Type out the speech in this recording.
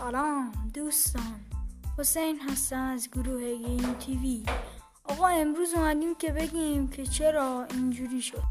سلام دوستان. حسین هستم از گروه گیم تیوی. آقا امروز اومدیم که بگیم که چرا اینجوری شد.